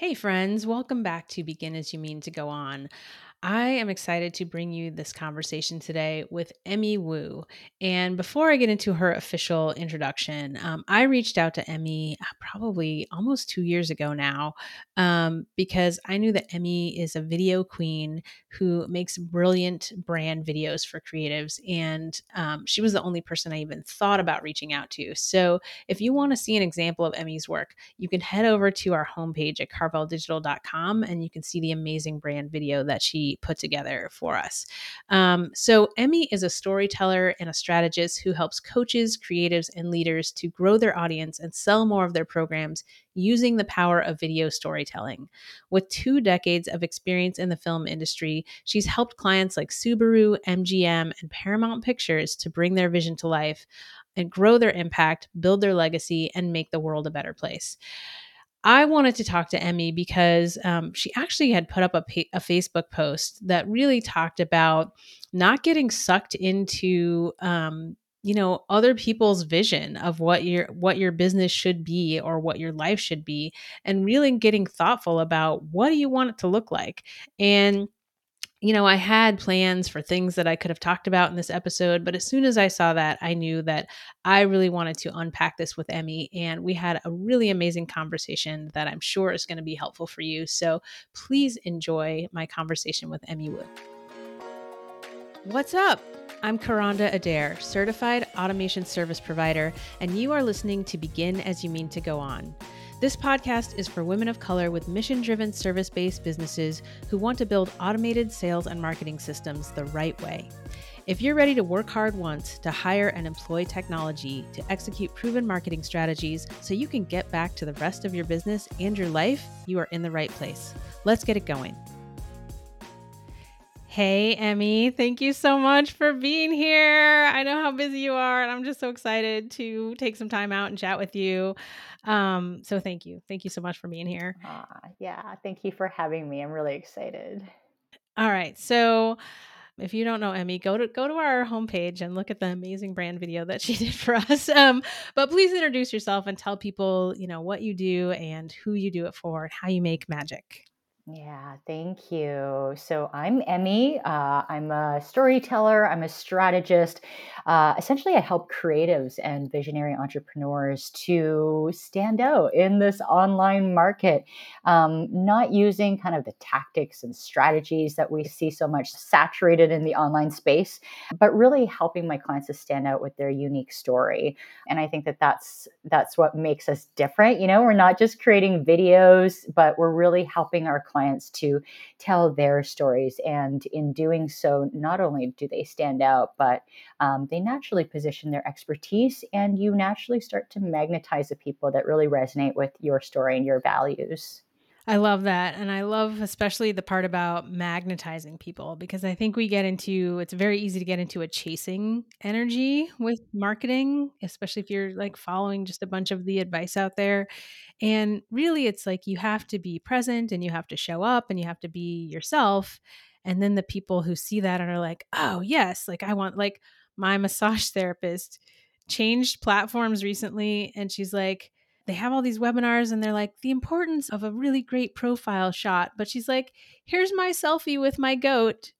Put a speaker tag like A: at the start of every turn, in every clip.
A: Hey, friends, welcome back to Begin As You Mean to Go On. I am excited to bring you this conversation today with Emmy Wu. And before I get into her official introduction, um, I reached out to Emmy uh, probably almost two years ago now um, because I knew that Emmy is a video queen who makes brilliant brand videos for creatives. And um, she was the only person I even thought about reaching out to. So if you want to see an example of Emmy's work, you can head over to our homepage at carveldigital.com and you can see the amazing brand video that she put together for us. Um, so, Emmy is a storyteller and a strategist who helps coaches, creatives, and leaders to grow their audience and sell more of their programs using the power of video storytelling. With two decades of experience in the film industry, she's helped clients like Subaru, MGM, and Paramount Pictures to bring their vision to life and grow their impact, build their legacy, and make the world a better place. I wanted to talk to Emmy because um, she actually had put up a, pa- a, Facebook post that really talked about not getting sucked into, um, you know, other people's vision of what your what your business should be or what your life should be, and really getting thoughtful about what do you want it to look like, and you know, I had plans for things that I could have talked about in this episode, but as soon as I saw that, I knew that I really wanted to unpack this with Emmy. And we had a really amazing conversation that I'm sure is going to be helpful for you. So please enjoy my conversation with Emmy Wu. What's up? I'm Karanda Adair, certified automation service provider, and you are listening to Begin As You Mean to Go On. This podcast is for women of color with mission driven service based businesses who want to build automated sales and marketing systems the right way. If you're ready to work hard once to hire and employ technology to execute proven marketing strategies so you can get back to the rest of your business and your life, you are in the right place. Let's get it going. Hey, Emmy, thank you so much for being here. I know how busy you are, and I'm just so excited to take some time out and chat with you. Um, so thank you. Thank you so much for being here.
B: Uh, yeah, thank you for having me. I'm really excited.
A: All right. So if you don't know Emmy, go to go to our homepage and look at the amazing brand video that she did for us. Um, but please introduce yourself and tell people, you know, what you do and who you do it for and how you make magic.
B: Yeah, thank you. So I'm Emmy. Uh, I'm a storyteller, I'm a strategist. Uh, essentially, I help creatives and visionary entrepreneurs to stand out in this online market, um, not using kind of the tactics and strategies that we see so much saturated in the online space, but really helping my clients to stand out with their unique story. And I think that that's that's what makes us different. You know, we're not just creating videos, but we're really helping our clients clients to tell their stories. And in doing so, not only do they stand out, but um, they naturally position their expertise, and you naturally start to magnetize the people that really resonate with your story and your values.
A: I love that. And I love especially the part about magnetizing people because I think we get into it's very easy to get into a chasing energy with marketing, especially if you're like following just a bunch of the advice out there. And really, it's like you have to be present and you have to show up and you have to be yourself. And then the people who see that and are like, oh, yes, like I want, like my massage therapist changed platforms recently. And she's like, they have all these webinars and they're like the importance of a really great profile shot. But she's like here's my selfie with my goat.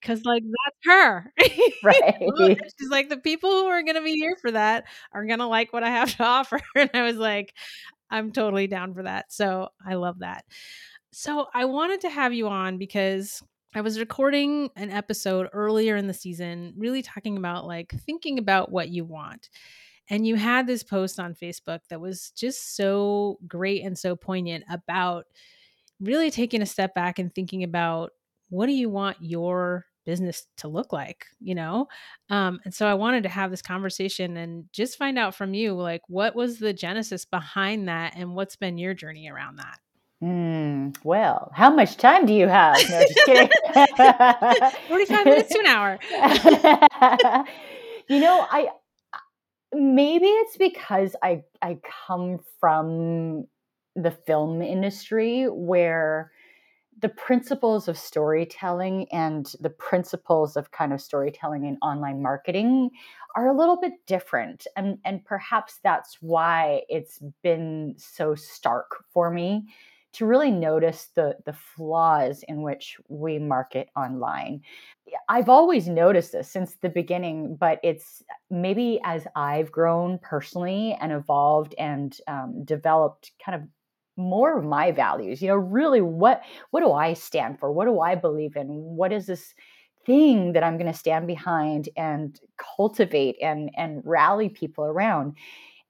A: Because like that's her.
B: Right.
A: She's like the people who are going to be here for that are going to like what i have to offer. And i was like i'm totally down for that. So i love that. So i wanted to have you on because I was recording an episode earlier in the season, really talking about like thinking about what you want. And you had this post on Facebook that was just so great and so poignant about really taking a step back and thinking about what do you want your business to look like you know um, and so i wanted to have this conversation and just find out from you like what was the genesis behind that and what's been your journey around that
B: Mm, well, how much time do you have? No, just kidding.
A: 45 minutes to an hour.
B: you know, I maybe it's because I I come from the film industry where the principles of storytelling and the principles of kind of storytelling and online marketing are a little bit different and and perhaps that's why it's been so stark for me to really notice the the flaws in which we market online. I've always noticed this since the beginning, but it's maybe as I've grown personally and evolved and um, developed kind of more of my values. You know, really, what what do I stand for? What do I believe in? What is this? thing that I'm going to stand behind and cultivate and and rally people around.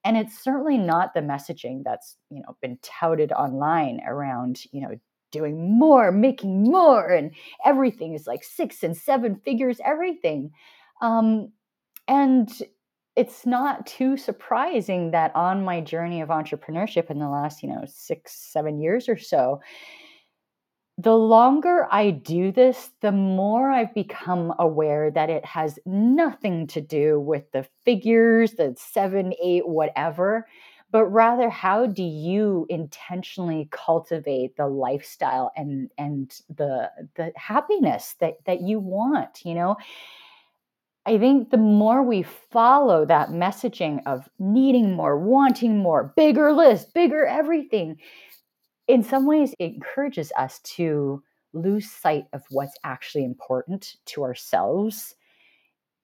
B: And it's certainly not the messaging that's, you know, been touted online around, you know, doing more, making more, and everything is like six and seven figures, everything. Um, and it's not too surprising that on my journey of entrepreneurship in the last, you know, six, seven years or so, the longer I do this, the more I've become aware that it has nothing to do with the figures, the seven, eight, whatever, but rather how do you intentionally cultivate the lifestyle and and the the happiness that that you want, you know? I think the more we follow that messaging of needing more, wanting more, bigger list, bigger everything, in some ways, it encourages us to lose sight of what's actually important to ourselves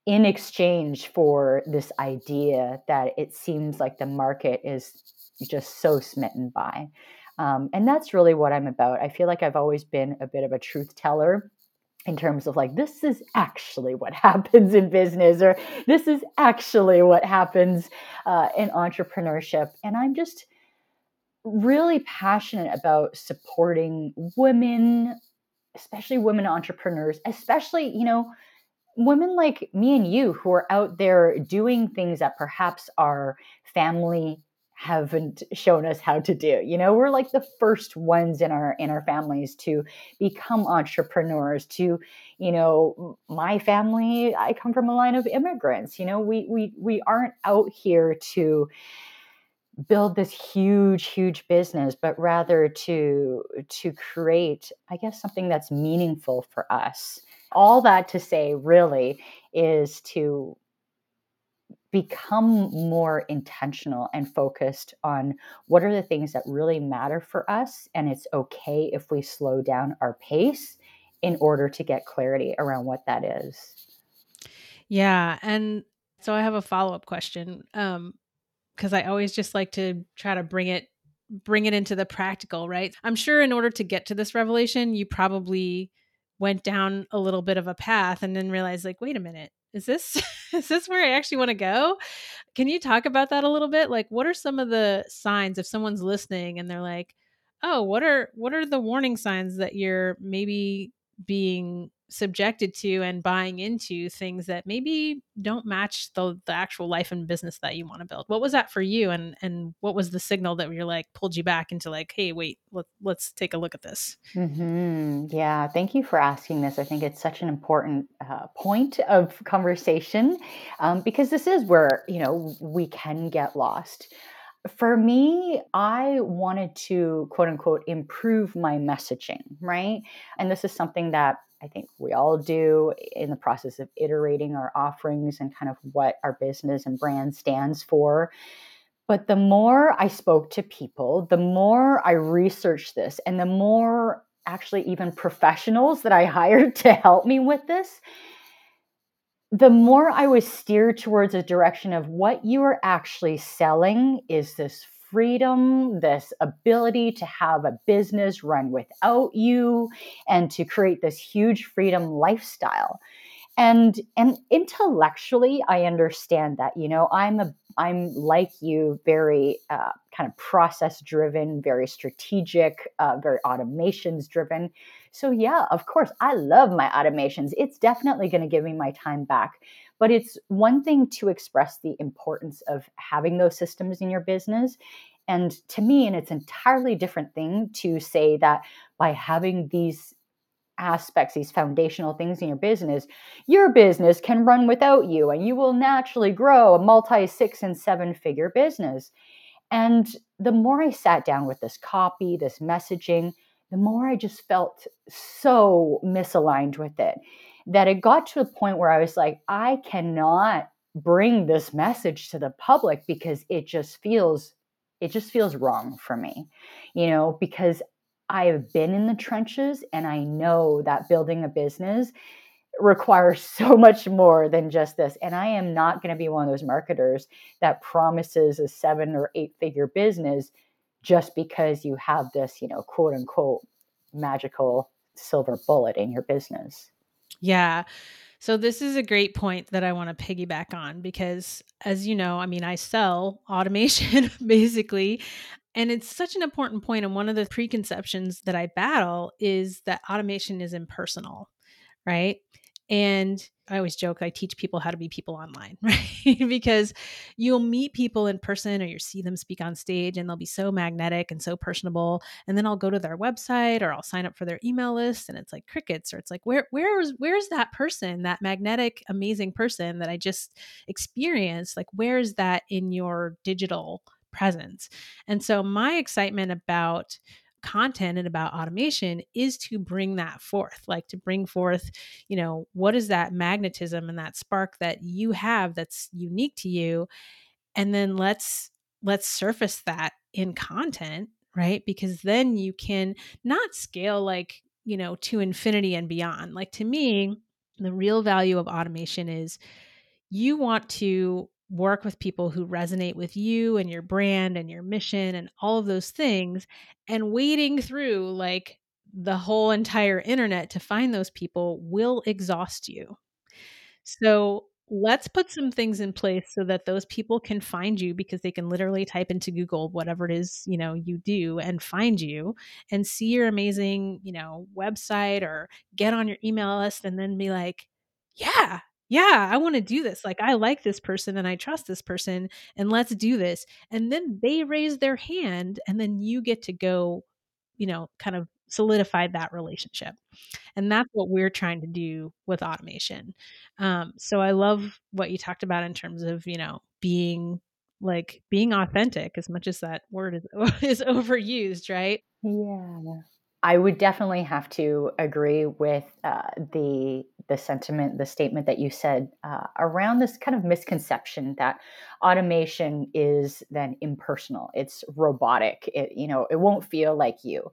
B: in exchange for this idea that it seems like the market is just so smitten by. Um, and that's really what I'm about. I feel like I've always been a bit of a truth teller in terms of like, this is actually what happens in business, or this is actually what happens uh, in entrepreneurship. And I'm just, really passionate about supporting women, especially women entrepreneurs, especially, you know, women like me and you who are out there doing things that perhaps our family haven't shown us how to do. You know we're like the first ones in our in our families to become entrepreneurs to you know my family i come from a line of immigrants you know we we we aren't out here to build this huge huge business but rather to to create i guess something that's meaningful for us. All that to say really is to become more intentional and focused on what are the things that really matter for us and it's okay if we slow down our pace in order to get clarity around what that is.
A: Yeah and so i have a follow-up question um because I always just like to try to bring it bring it into the practical, right? I'm sure in order to get to this revelation, you probably went down a little bit of a path and then realized like, wait a minute, is this is this where I actually want to go? Can you talk about that a little bit? Like what are some of the signs if someone's listening and they're like, "Oh, what are what are the warning signs that you're maybe being subjected to and buying into things that maybe don't match the the actual life and business that you want to build. What was that for you and and what was the signal that you're like pulled you back into like, hey, wait, let, let's take a look at this.
B: Mm-hmm. Yeah, thank you for asking this. I think it's such an important uh, point of conversation um, because this is where you know we can get lost. For me, I wanted to quote unquote improve my messaging, right? And this is something that I think we all do in the process of iterating our offerings and kind of what our business and brand stands for. But the more I spoke to people, the more I researched this, and the more actually even professionals that I hired to help me with this, the more I was steered towards a direction of what you are actually selling is this freedom, this ability to have a business run without you and to create this huge freedom lifestyle. And and intellectually I understand that, you know, I'm a I'm like you, very uh, kind of process driven, very strategic, uh, very automations driven. So, yeah, of course, I love my automations. It's definitely going to give me my time back. But it's one thing to express the importance of having those systems in your business. And to me, and it's entirely different thing to say that by having these aspects, these foundational things in your business, your business can run without you and you will naturally grow a multi six and seven figure business. And the more I sat down with this copy, this messaging, the more I just felt so misaligned with it that it got to a point where I was like, I cannot bring this message to the public because it just feels it just feels wrong for me you know because I have been in the trenches and I know that building a business requires so much more than just this. And I am not going to be one of those marketers that promises a seven or eight figure business just because you have this, you know, quote unquote magical silver bullet in your business.
A: Yeah. So this is a great point that I want to piggyback on because as you know, I mean, I sell automation basically, and it's such an important point and one of the preconceptions that I battle is that automation is impersonal, right? And I always joke I teach people how to be people online, right? because you'll meet people in person or you see them speak on stage and they'll be so magnetic and so personable. And then I'll go to their website or I'll sign up for their email list and it's like crickets or it's like where where's where's that person, that magnetic, amazing person that I just experienced? Like where's that in your digital presence? And so my excitement about content and about automation is to bring that forth like to bring forth you know what is that magnetism and that spark that you have that's unique to you and then let's let's surface that in content right? Because then you can not scale like you know to infinity and beyond. Like to me the real value of automation is you want to work with people who resonate with you and your brand and your mission and all of those things and wading through like the whole entire internet to find those people will exhaust you. So let's put some things in place so that those people can find you because they can literally type into Google whatever it is, you know, you do and find you and see your amazing, you know, website or get on your email list and then be like, yeah, yeah, I want to do this. Like, I like this person and I trust this person, and let's do this. And then they raise their hand, and then you get to go, you know, kind of solidify that relationship. And that's what we're trying to do with automation. Um, so I love what you talked about in terms of, you know, being like being authentic as much as that word is, is overused, right?
B: Yeah. I would definitely have to agree with uh, the the sentiment, the statement that you said uh, around this kind of misconception that automation is then impersonal. It's robotic. It you know it won't feel like you.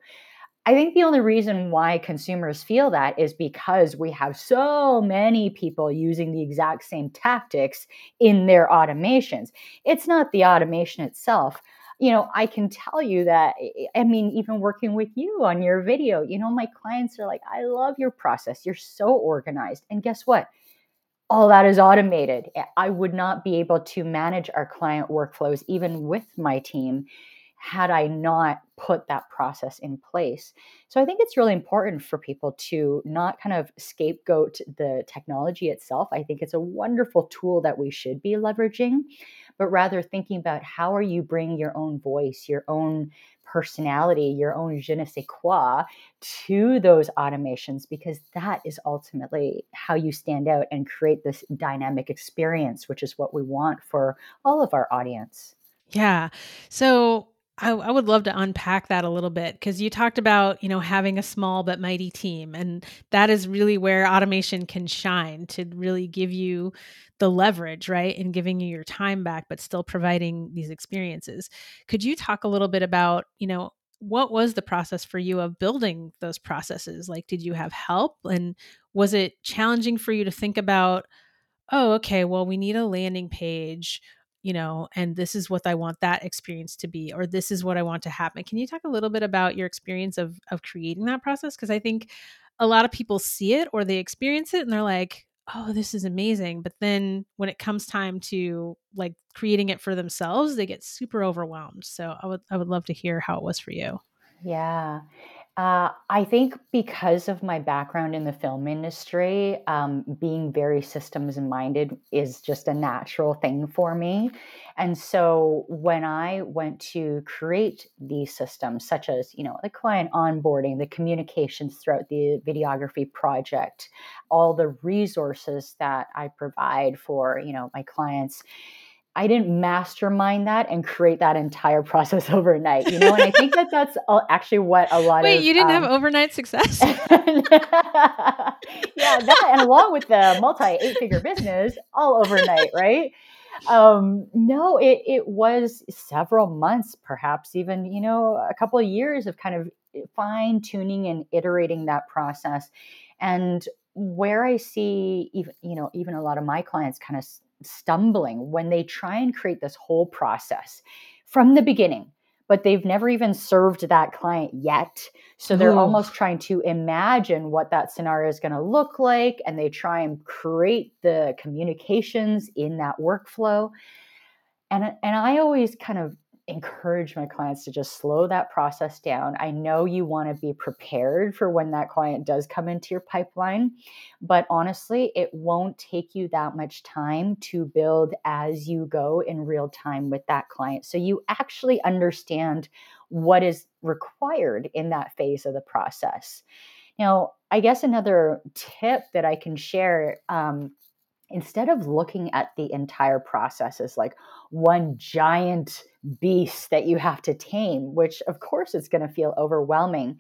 B: I think the only reason why consumers feel that is because we have so many people using the exact same tactics in their automations. It's not the automation itself you know, I can tell you that, eh, eh, I mean, even working with you on your video, you know, my clients are like, I love your process. You're so organized. And guess what? All that is automated. Eh, I would not be able to manage our client workflows, even with my team, had I not put that process in place. So I think it's really important for people to not kind of scapegoat the technology itself. I think it's a wonderful tool that we should be leveraging, but rather thinking about how are you bringing your own voice, your own personality, your own je ne sais quoi to those automations, because that is ultimately how you stand out and create this dynamic experience, which is what we want for all of our audience.
A: Yeah. So I, I would love to unpack that a little bit because you talked about you know having a small but mighty team and that is really where automation can shine to really give you the leverage right in giving you your time back but still providing these experiences. Could you talk a little bit about you know what was the process for you of building those processes? Like did you have help? And was it challenging for you to think about oh okay well we need a landing page you know, and this is what I want that experience to be, or this is what I want to happen. Can you talk a little bit about your experience of of creating that process? Because I think a lot of people see it or they experience it and they're like, oh, this is amazing. But then when it comes time to like creating it for themselves, they get super overwhelmed. So I would I would love to hear how it was for you.
B: Yeah. Uh, I think because of my background in the film industry, um, being very systems minded is just a natural thing for me. And so when I went to create these systems, such as you know the client onboarding, the communications throughout the videography project, all the resources that I provide for you know my clients I didn't mastermind that and create that entire process overnight, you know. And I think that that's actually what a lot
A: Wait,
B: of Wait,
A: you didn't um, have overnight success?
B: yeah, that and along with the multi eight figure business, all overnight, right? Um, no, it it was several months, perhaps even you know a couple of years of kind of fine tuning and iterating that process. And where I see even, you know, even a lot of my clients kind of stumbling when they try and create this whole process from the beginning but they've never even served that client yet. So they're Ooh. almost trying to imagine what that scenario is going to look like and they try and create the communications in that workflow. And and I always kind of encourage my clients to just slow that process down. I know you want to be prepared for when that client does come into your pipeline, but honestly, it won't take you that much time to build as you go in real time with that client. So you actually understand what is required in that phase of the process. Now, I guess another tip that I can share um, instead of looking at the entire process as like one giant beast that you have to tame, which of course is going to feel overwhelming,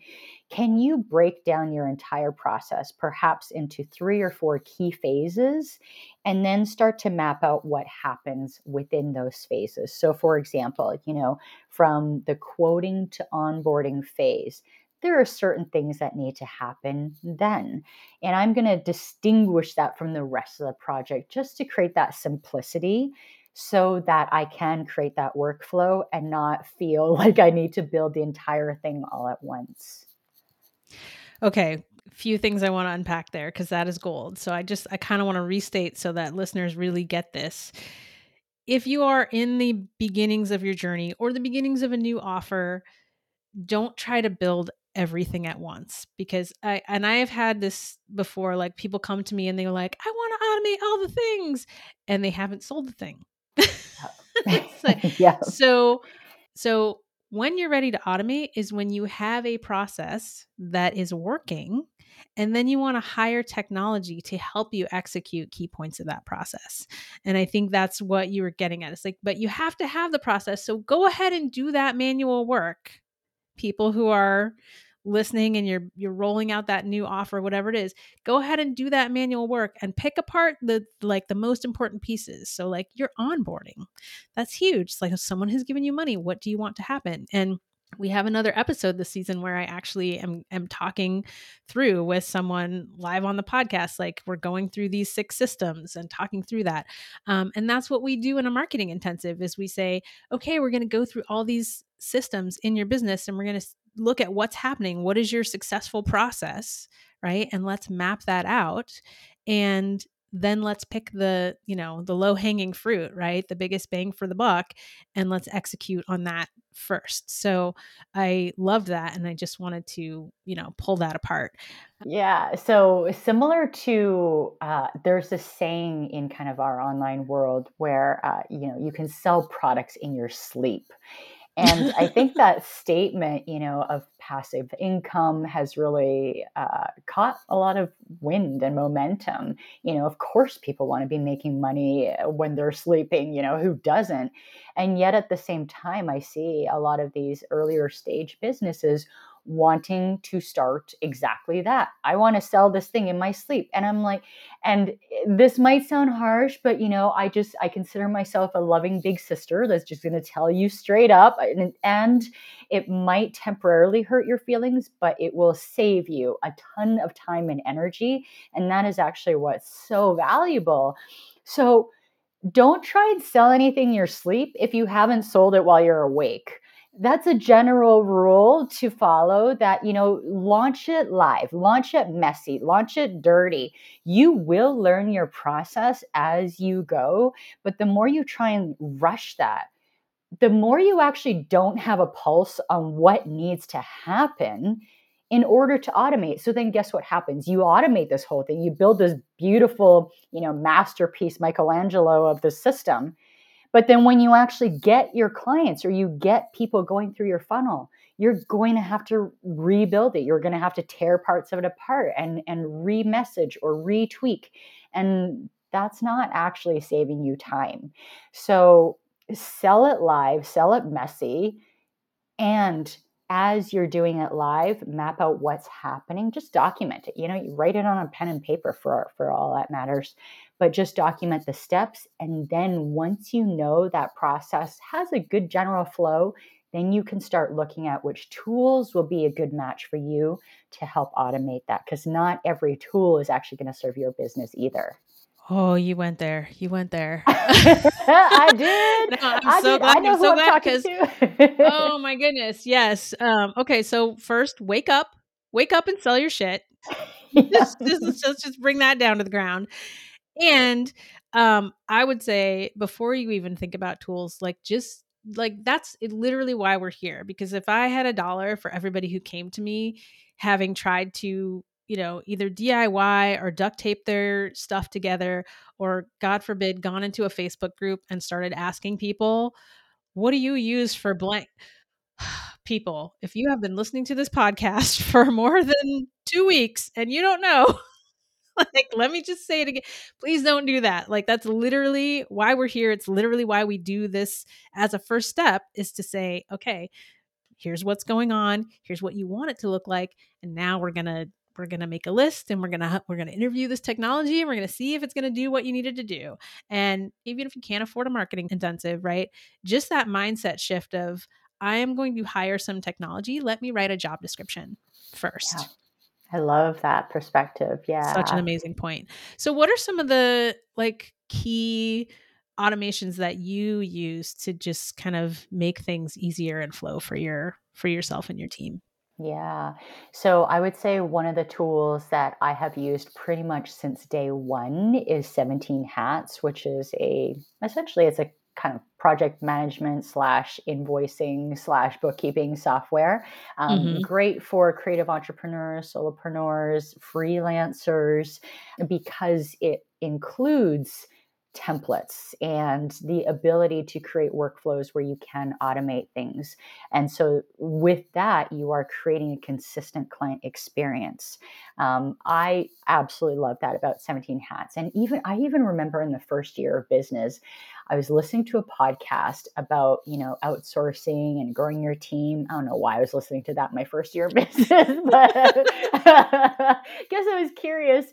B: can you break down your entire process perhaps into three or four key phases and then start to map out what happens within those phases? So, for example, you know, from the quoting to onboarding phase, there are certain things that need to happen then. And I'm going to distinguish that from the rest of the project just to create that simplicity so that I can create that workflow and not feel like I need to build the entire thing all at once.
A: Okay, few things I want to unpack there because that is gold. So I just I kind of want to restate so that listeners really get this. If you are in the beginnings of your journey or the beginnings of a new offer, don't try to build everything at once because I and I have had this before like people come to me and they're like I want to automate all the things and they haven't sold the thing. like, yeah. So so when you're ready to automate is when you have a process that is working and then you want to hire technology to help you execute key points of that process. And I think that's what you were getting at. It's like, but you have to have the process. So go ahead and do that manual work people who are listening and you're you're rolling out that new offer whatever it is go ahead and do that manual work and pick apart the like the most important pieces so like your onboarding that's huge it's like someone has given you money what do you want to happen and we have another episode this season where I actually am am talking through with someone live on the podcast. Like we're going through these six systems and talking through that, um, and that's what we do in a marketing intensive. Is we say, okay, we're going to go through all these systems in your business, and we're going to look at what's happening. What is your successful process, right? And let's map that out. And then let's pick the you know the low hanging fruit right the biggest bang for the buck and let's execute on that first so i loved that and i just wanted to you know pull that apart
B: yeah so similar to uh, there's a saying in kind of our online world where uh, you know you can sell products in your sleep and I think that statement, you know, of passive income has really uh, caught a lot of wind and momentum. You know, of course, people want to be making money uh, when they're sleeping, you know, who doesn't? And yet at the same time, I see a lot of these earlier stage businesses wanting to start exactly that. I want to sell this thing in my sleep. And I'm like, and eh, this might sound harsh, but you know, I just, I consider myself a loving big sister that's just going to tell you straight up. And, and it might temporarily hurt your feelings, but it will save you a ton of time and energy. And that is actually what's so valuable. So, don't try and sell anything in your sleep if you haven't sold it while you're awake that's a general rule to follow that you know launch it live launch it messy launch it dirty. You will learn your process as you go but the more you try and rush that the more you actually don't have a pulse on what needs to happen in order to automate. So then guess what happens? You automate this whole thing. You build this beautiful you know masterpiece michelangelo of the system but then when you actually get your clients or you get people going through your funnel, you're going to have to rebuild it. You're going to have to tear parts of it apart and and re-message or retweak. And that's not actually saving you time. So sell it live, sell it messy, and as you're doing it live, map out what's happening. Just document it. You know, you write it on a pen and paper for for all that matters but just document the steps. And then once you know that process has a good general flow, then you can start looking at which tools will be a good match for you to help automate that because not every tool is actually going to serve your business either.
A: Oh, you went there. You went there.
B: I did.
A: No, I'm
B: I
A: so
B: did.
A: glad.
B: I know
A: I'm so
B: I'm
A: glad because oh my goodness, yes. Um, okay, so first, wake up, wake up and sell your shit.
B: Yeah.
A: Just, just let's just, just bring that down to the ground. And um, I would say before you even think about tools, like just like that's it, literally why we're here. Because if I had a dollar for everybody who came to me having tried to you know either DIY or duct tape their stuff together, or God forbid, gone into a Facebook group and started asking people, "What do you use for blank?" People, if you have been listening to this podcast for more than two weeks and you don't know, like, let me just say it again. Please don't do that. Like, that's literally why we're here. It's literally why we do this as a first step is to say, okay, here's what's going on. Here's what you want it to look like. And now we're going to we're going to make a list and we're going to we're going to interview this technology and we're going to see if it's going to do what you needed to do. And even if you can't afford a marketing intensive, right? Just that mindset shift of I am going to hire some technology. Let me write a job description first.
B: Yeah. I love that perspective. Yeah.
A: Such an amazing point. So what are some of the like key automations that you use to just kind of make things easier and flow for your for yourself and your team?
B: Yeah. So I would say one of the tools that I have used pretty much since day one is 17 Hats, which is a essentially it's a kind of project management slash invoicing slash bookkeeping software. Um,
A: Mhm.
B: Great for creative entrepreneurs, solopreneurs, freelancers, because it includes templates and the ability to create workflows where you can automate things. And so, with that, you are creating a consistent client experience. Um, I absolutely love that about 17 Hats. And even I even remember in the first year of business, I was listening to a podcast about, you know, outsourcing and growing your team. I don't know why I was listening to that my first year of business, but I guess I was curious.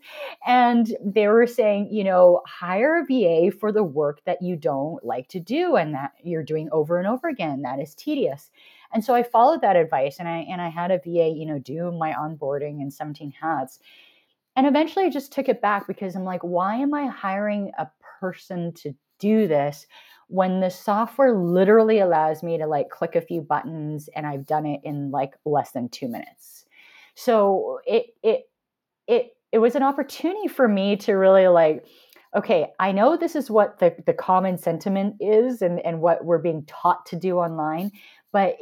B: And they were saying, you know, hire a VA for the work that you don't like to do and that you're doing over and over again. That is tedious. And so I followed that advice and I and I had a VA, you know, do my onboarding in 17 hats. And eventually I just took it back because I'm like, why am I hiring a person to do this when the software literally allows me to like click a few buttons and I've done it in like less than 2 minutes. So it it it it was an opportunity for me to really like okay, I know this is what the the common sentiment is and and what we're being taught to do online, but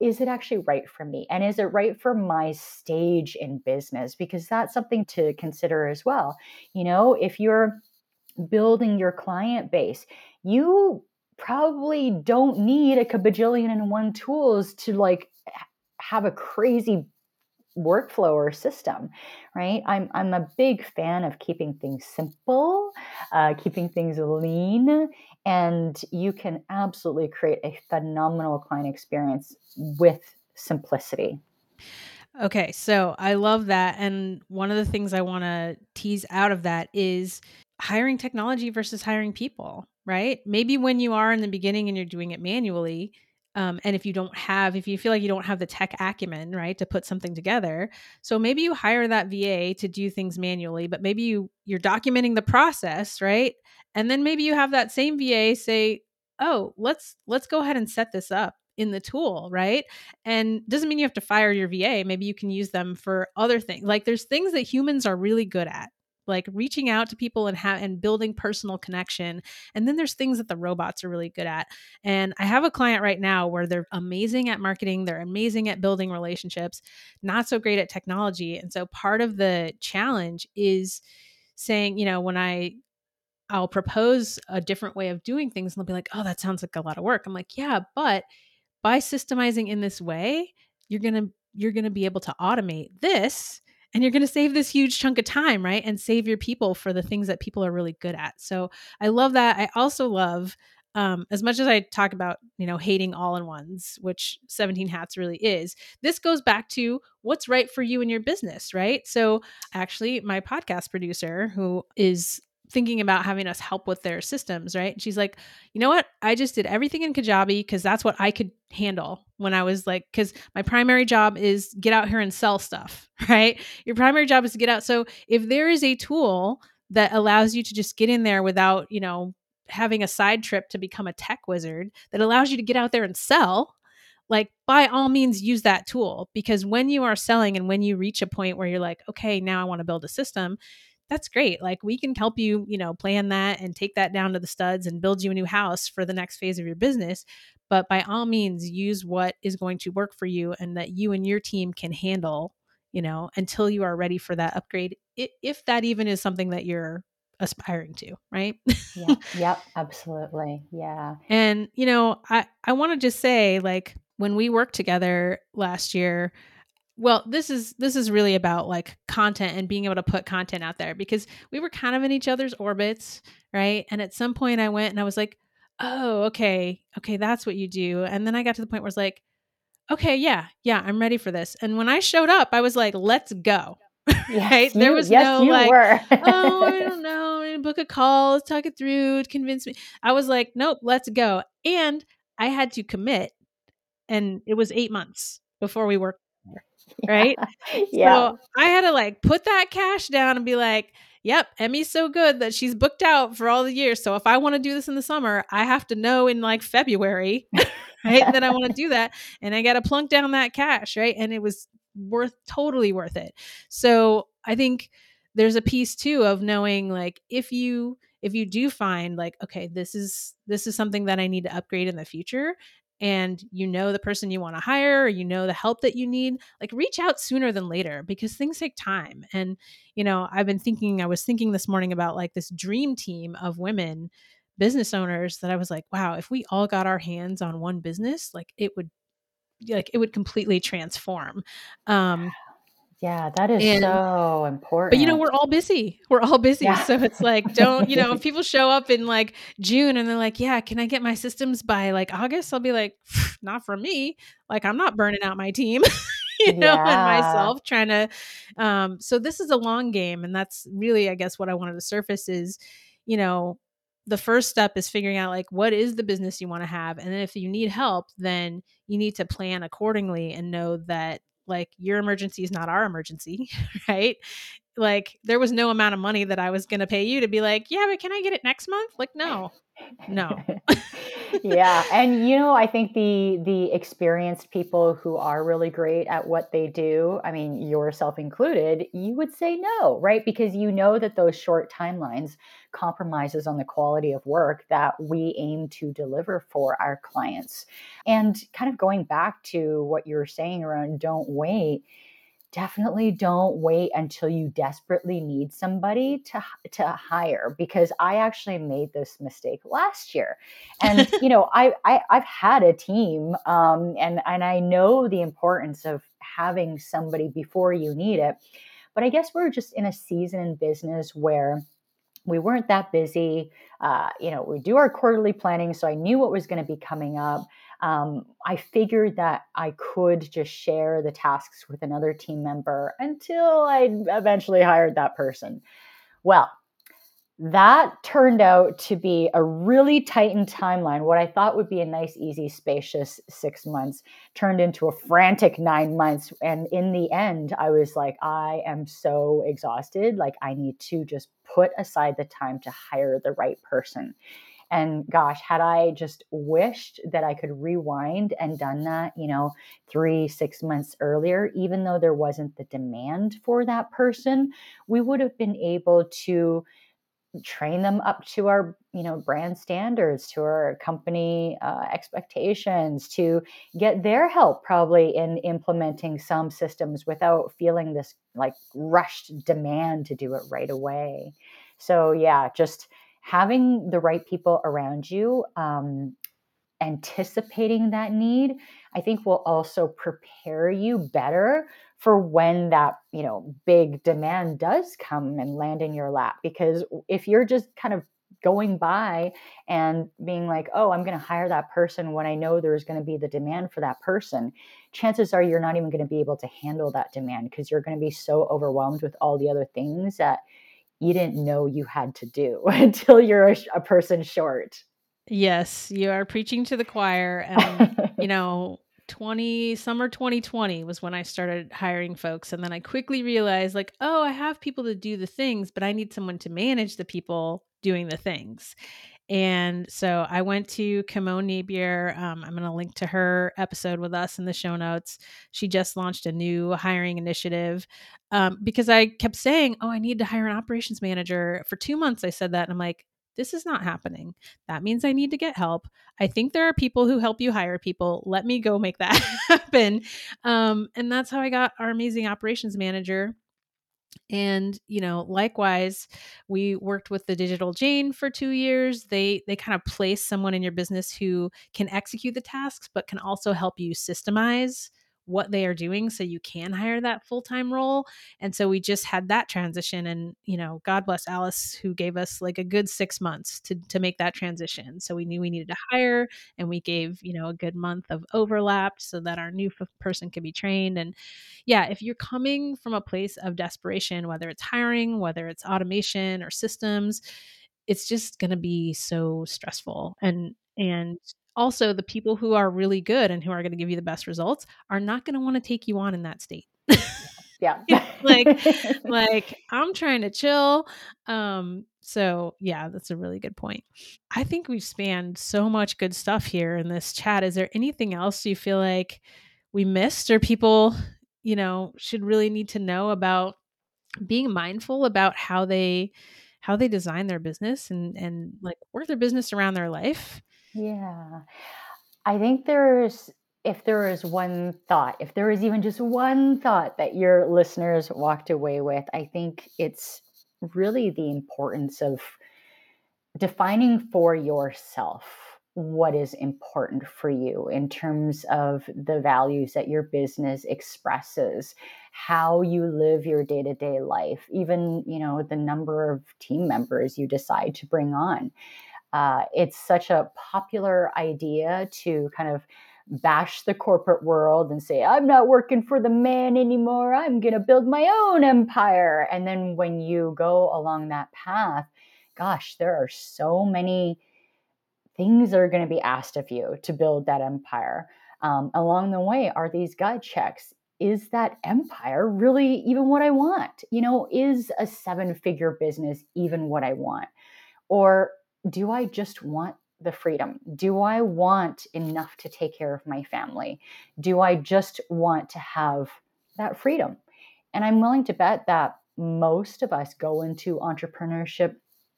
B: is it actually right for me? And is it right for my stage in business? Because that's something to consider as well. You know, if you're building your client base, you probably don't need a bajillion and one tools to like have a crazy workflow or system right i'm i'm a big fan of keeping things simple uh, keeping things lean and you can absolutely create a phenomenal client experience with simplicity
A: Okay, so I love that. And one of the things I want to tease out of that is hiring technology versus hiring people, right? Maybe when you are in the beginning and you're doing it manually, um, and if you don't have, if you feel like you don't have the tech acumen, right, to put something together, so maybe you hire that VA to do things manually, but maybe you you're documenting the process, right? And then maybe you have that same VA say, "Oh, let's let's go ahead and set this up in the tool, right?" And doesn't mean you have to fire your VA. Maybe you can use them for other things. Like there's things that humans are really good at, like reaching out to people and ha- and building personal connection. And then there's things that the robots are really good at. And I have a client right now where they're amazing at marketing, they're amazing at building relationships, not so great at technology. And so part of the challenge is saying, you know, when I I'll propose a different way of doing things and they'll be like, "Oh, that sounds like a lot of work." I'm like, "Yeah, but by systemizing in this way, you're going to you're going to be able to automate this and you're going to save this huge chunk of time, right? And save your people for the things that people are really good at. So I love that. I also love um, as much as I talk about, you know, hating all in ones, which 17 hats really is, this goes back to what's right for you and your business, right? So actually, my podcast producer, who is thinking about having us help with their systems, right? she's like, you know what? I just did everything in Kajabi because that's what I could handle when I was like, because my primary job is get out here and sell stuff, right? Your primary job is to get out. So if there is a tool that allows you to just get in there without, you know, having a side trip to become a tech wizard that allows you to get out there and sell, like by all means use that tool because when you are selling and when you reach a point where you're like, okay, now I want to build a system, that's great. Like we can help you, you know, plan that and take that down to the studs and build you a new house for the next phase of your business. But by all means, use what is going to work for you and that you and your team can handle, you know, until you are ready for that upgrade, if that even is something that you're aspiring to, right?
B: yeah, yep, absolutely. Yeah.
A: And, you know, I, I want to just say, like, when we worked together last year, well this is this is really about like content and being able to put content out there because we were kind of in each other's orbits right? And at some point i went and i was like oh okay okay that's what you do. And then i got to the point where it's like okay yeah yeah i'm ready for this. And when i showed up i was like let's go.
B: Yes, right? You, there was yes, no like
A: oh i don't know book a call let's talk it through convince me. I was like nope let's go. And i had to commit and it was eight months before we worked right?
B: yeah.
A: So I had to like put that cash down and be like, yep, Emmy's so good that she's booked out for all the years. So if I want to do this in the summer, I have to know in like February, right? that I want to do that. And I got to plunk down that cash, right? And it was worth totally worth it. So I think there's a piece too of knowing like if you if you do find like okay this is this is something that i need to upgrade in the future and you know the person you want to hire or you know the help that you need like reach out sooner than later because things take time. And you know i've been thinking i was thinking this morning about like this dream team of women business owners that i was like wow if we all got our hands on one business like it would like it would completely transform. Um
B: yeah, that is and, so important.
A: But you know, we're all busy. We're all busy. Yeah. So it's like, don't, you know, if people show up in like June and they're like, yeah, can I get my systems by like August? I'll be like, not for me. Like, I'm not burning out my team, you know, yeah. and myself trying to. Um, so this is a long game. And that's really, I guess, what I wanted to surface is, you know, the first step is figuring out like what is the business you want to have and then if you need help then you need to plan accordingly and know that like your emergency is not our emergency, right? Like there was no amount of money that I was going to pay you to be like, yeah, but can I get it next month? Like, no, no.
B: yeah, and you know, I think the the experienced people who are really great at what they do, I mean, yourself included, you would say no, right? Because you know that those short timelines compromises on the quality of work that we aim to deliver for our clients. And kind of going back to what you were saying around don't wait, definitely don't wait until you desperately need somebody to to hire because I actually made this mistake last year, and you know I, I have had a team, um, and and I know the importance of having somebody before you need it, but I guess we're just in a season in business where we weren't that busy. Uh, you know, we do our quarterly planning, so I knew what was going to be coming up um, I figured that I could just share the tasks with another team member until I eventually hired that person. Well, that turned out to be a really tightened timeline. What I thought would be a nice, easy, spacious six months turned into a frantic nine months. And in the end, I was like, I am so exhausted. Like, I need to just put aside the time to hire the right person. And gosh, had I just wished that I could rewind and done that, you know, three, six months earlier, even though there wasn't the demand for that person, we would have been able to train them up to our you know brand standards to our company uh, expectations to get their help probably in implementing some systems without feeling this like rushed demand to do it right away. So yeah just having the right people around you, um, anticipating that need, I think will also prepare you better for when that you know big demand does come and land in your lap. Because if you're just kind of going by and being like, oh, I'm going to hire that person when I know there's going to be the demand for that person, chances are you're not even going to be able to handle that demand because you're going to be so overwhelmed with all the other things that you didn't know you had to do until you're a, a person short.
A: Yes, you are preaching to the choir. And, you know, 20 summer 2020 was when I started hiring folks. And then I quickly realized, like, oh, I have people to do the things, but I need someone to manage the people doing the things. And so I went to Kimon Napier. Um, I'm going to link to her episode with us in the show notes. She just launched a new hiring initiative um, because I kept saying, Oh, I need to hire an operations manager. For two months, I said that. And I'm like, this is not happening. That means I need to get help. I think there are people who help you hire people. Let me go make that happen. Um, and that's how I got our amazing operations manager and you know likewise we worked with the digital jane for two years. They they kind of place someone in your business who can execute the tasks but can also help you systemize what they are doing so you can hire that full-time role and so we just had that transition and you know god bless alice who gave us like a good six months to to make that transition so we knew we needed to hire and we gave you know a good month of overlap so that our new f- person could be trained and yeah if you're coming from a place of desperation whether it's hiring whether it's automation or systems it's just going to be so stressful and and also the people who are really good and who are going to give you the best results are not going to want to take you on in that state.
B: Yeah.
A: Like like i'm trying to chill. Um so yeah that's a really good point. I think we've spanned so much good stuff here in this chat. Is there anything else you feel like we missed or people you know should really need to know about being mindful about how they how they design their business and and like work their business around their life
B: yeah. I think there's, if there is one thought, if there is even just one thought that your listeners walked away with, I think it's really the importance of defining for yourself what is important for you in terms of the values that your business expresses how you live your day-to-day life even you know the number of team members you decide to bring on uh, it's such a popular idea to kind of bash the corporate world and say, I'm not working for the man anymore. I'm going to build my own empire. And then when you go along that path, gosh, there are so many things that are going to be asked of you to build that empire. Um, along the way are these gut checks. Is that empire really even what I want? You know, is a seven figure business even what I want? Or do I just want the freedom? Do I want enough to take care of my family? Do I just want to have that freedom? And I'm willing to bet that most of us go into entrepreneurship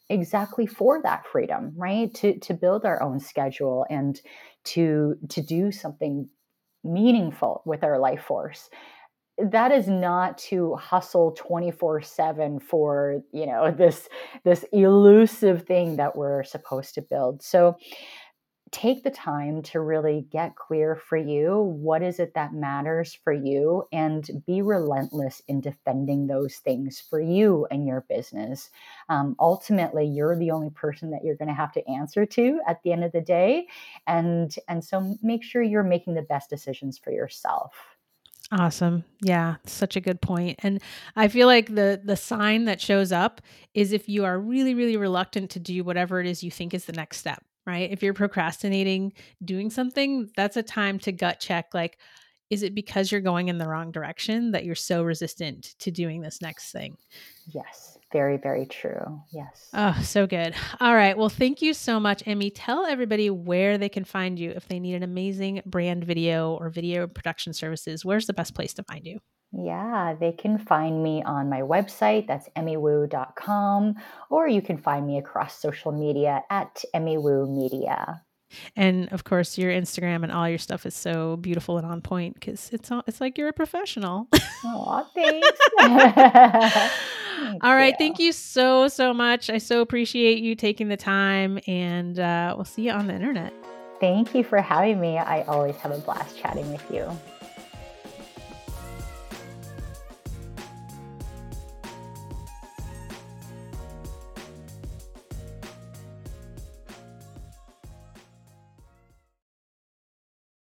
B: exactly for that freedom, right? To to build our own schedule and to to do something meaningful with our life force that is not to hustle 24/7 for, you know, this this elusive thing that we're supposed to build. So take the time to really get clear for you. What is it that matters for you? And be relentless in defending those things for you and your business. Um, ultimately you're the only person that you're going to have to answer to at the end of the day. And and so make sure you're making the best decisions for yourself
A: Awesome. Yeah, such a good point. And I feel like the the sign that shows up is if you are really really reluctant to do whatever it is you think is the next step, right? If you're procrastinating doing something, that's a time to gut check like is it because you're going in the wrong direction that you're so resistant to doing this next thing?
B: Yes. Very, very true. Yes.
A: Oh, so good. All right. Well, thank you so much, Emmy. Tell everybody where they can find you if they need an amazing brand video or video production services. Where's the best place to find you?
B: Yeah, they can find me on my website. That's emmywoo.com, or you can find me across social media at emmywoo media.
A: And of course, your Instagram and all your stuff is so beautiful and on point because it's all, it's like you're a professional.
B: Oh, thanks.
A: all right, you. thank you so so much. I so appreciate you taking the time, and uh, we'll see you on the internet.
B: Thank you for having me. I always have a blast chatting with you.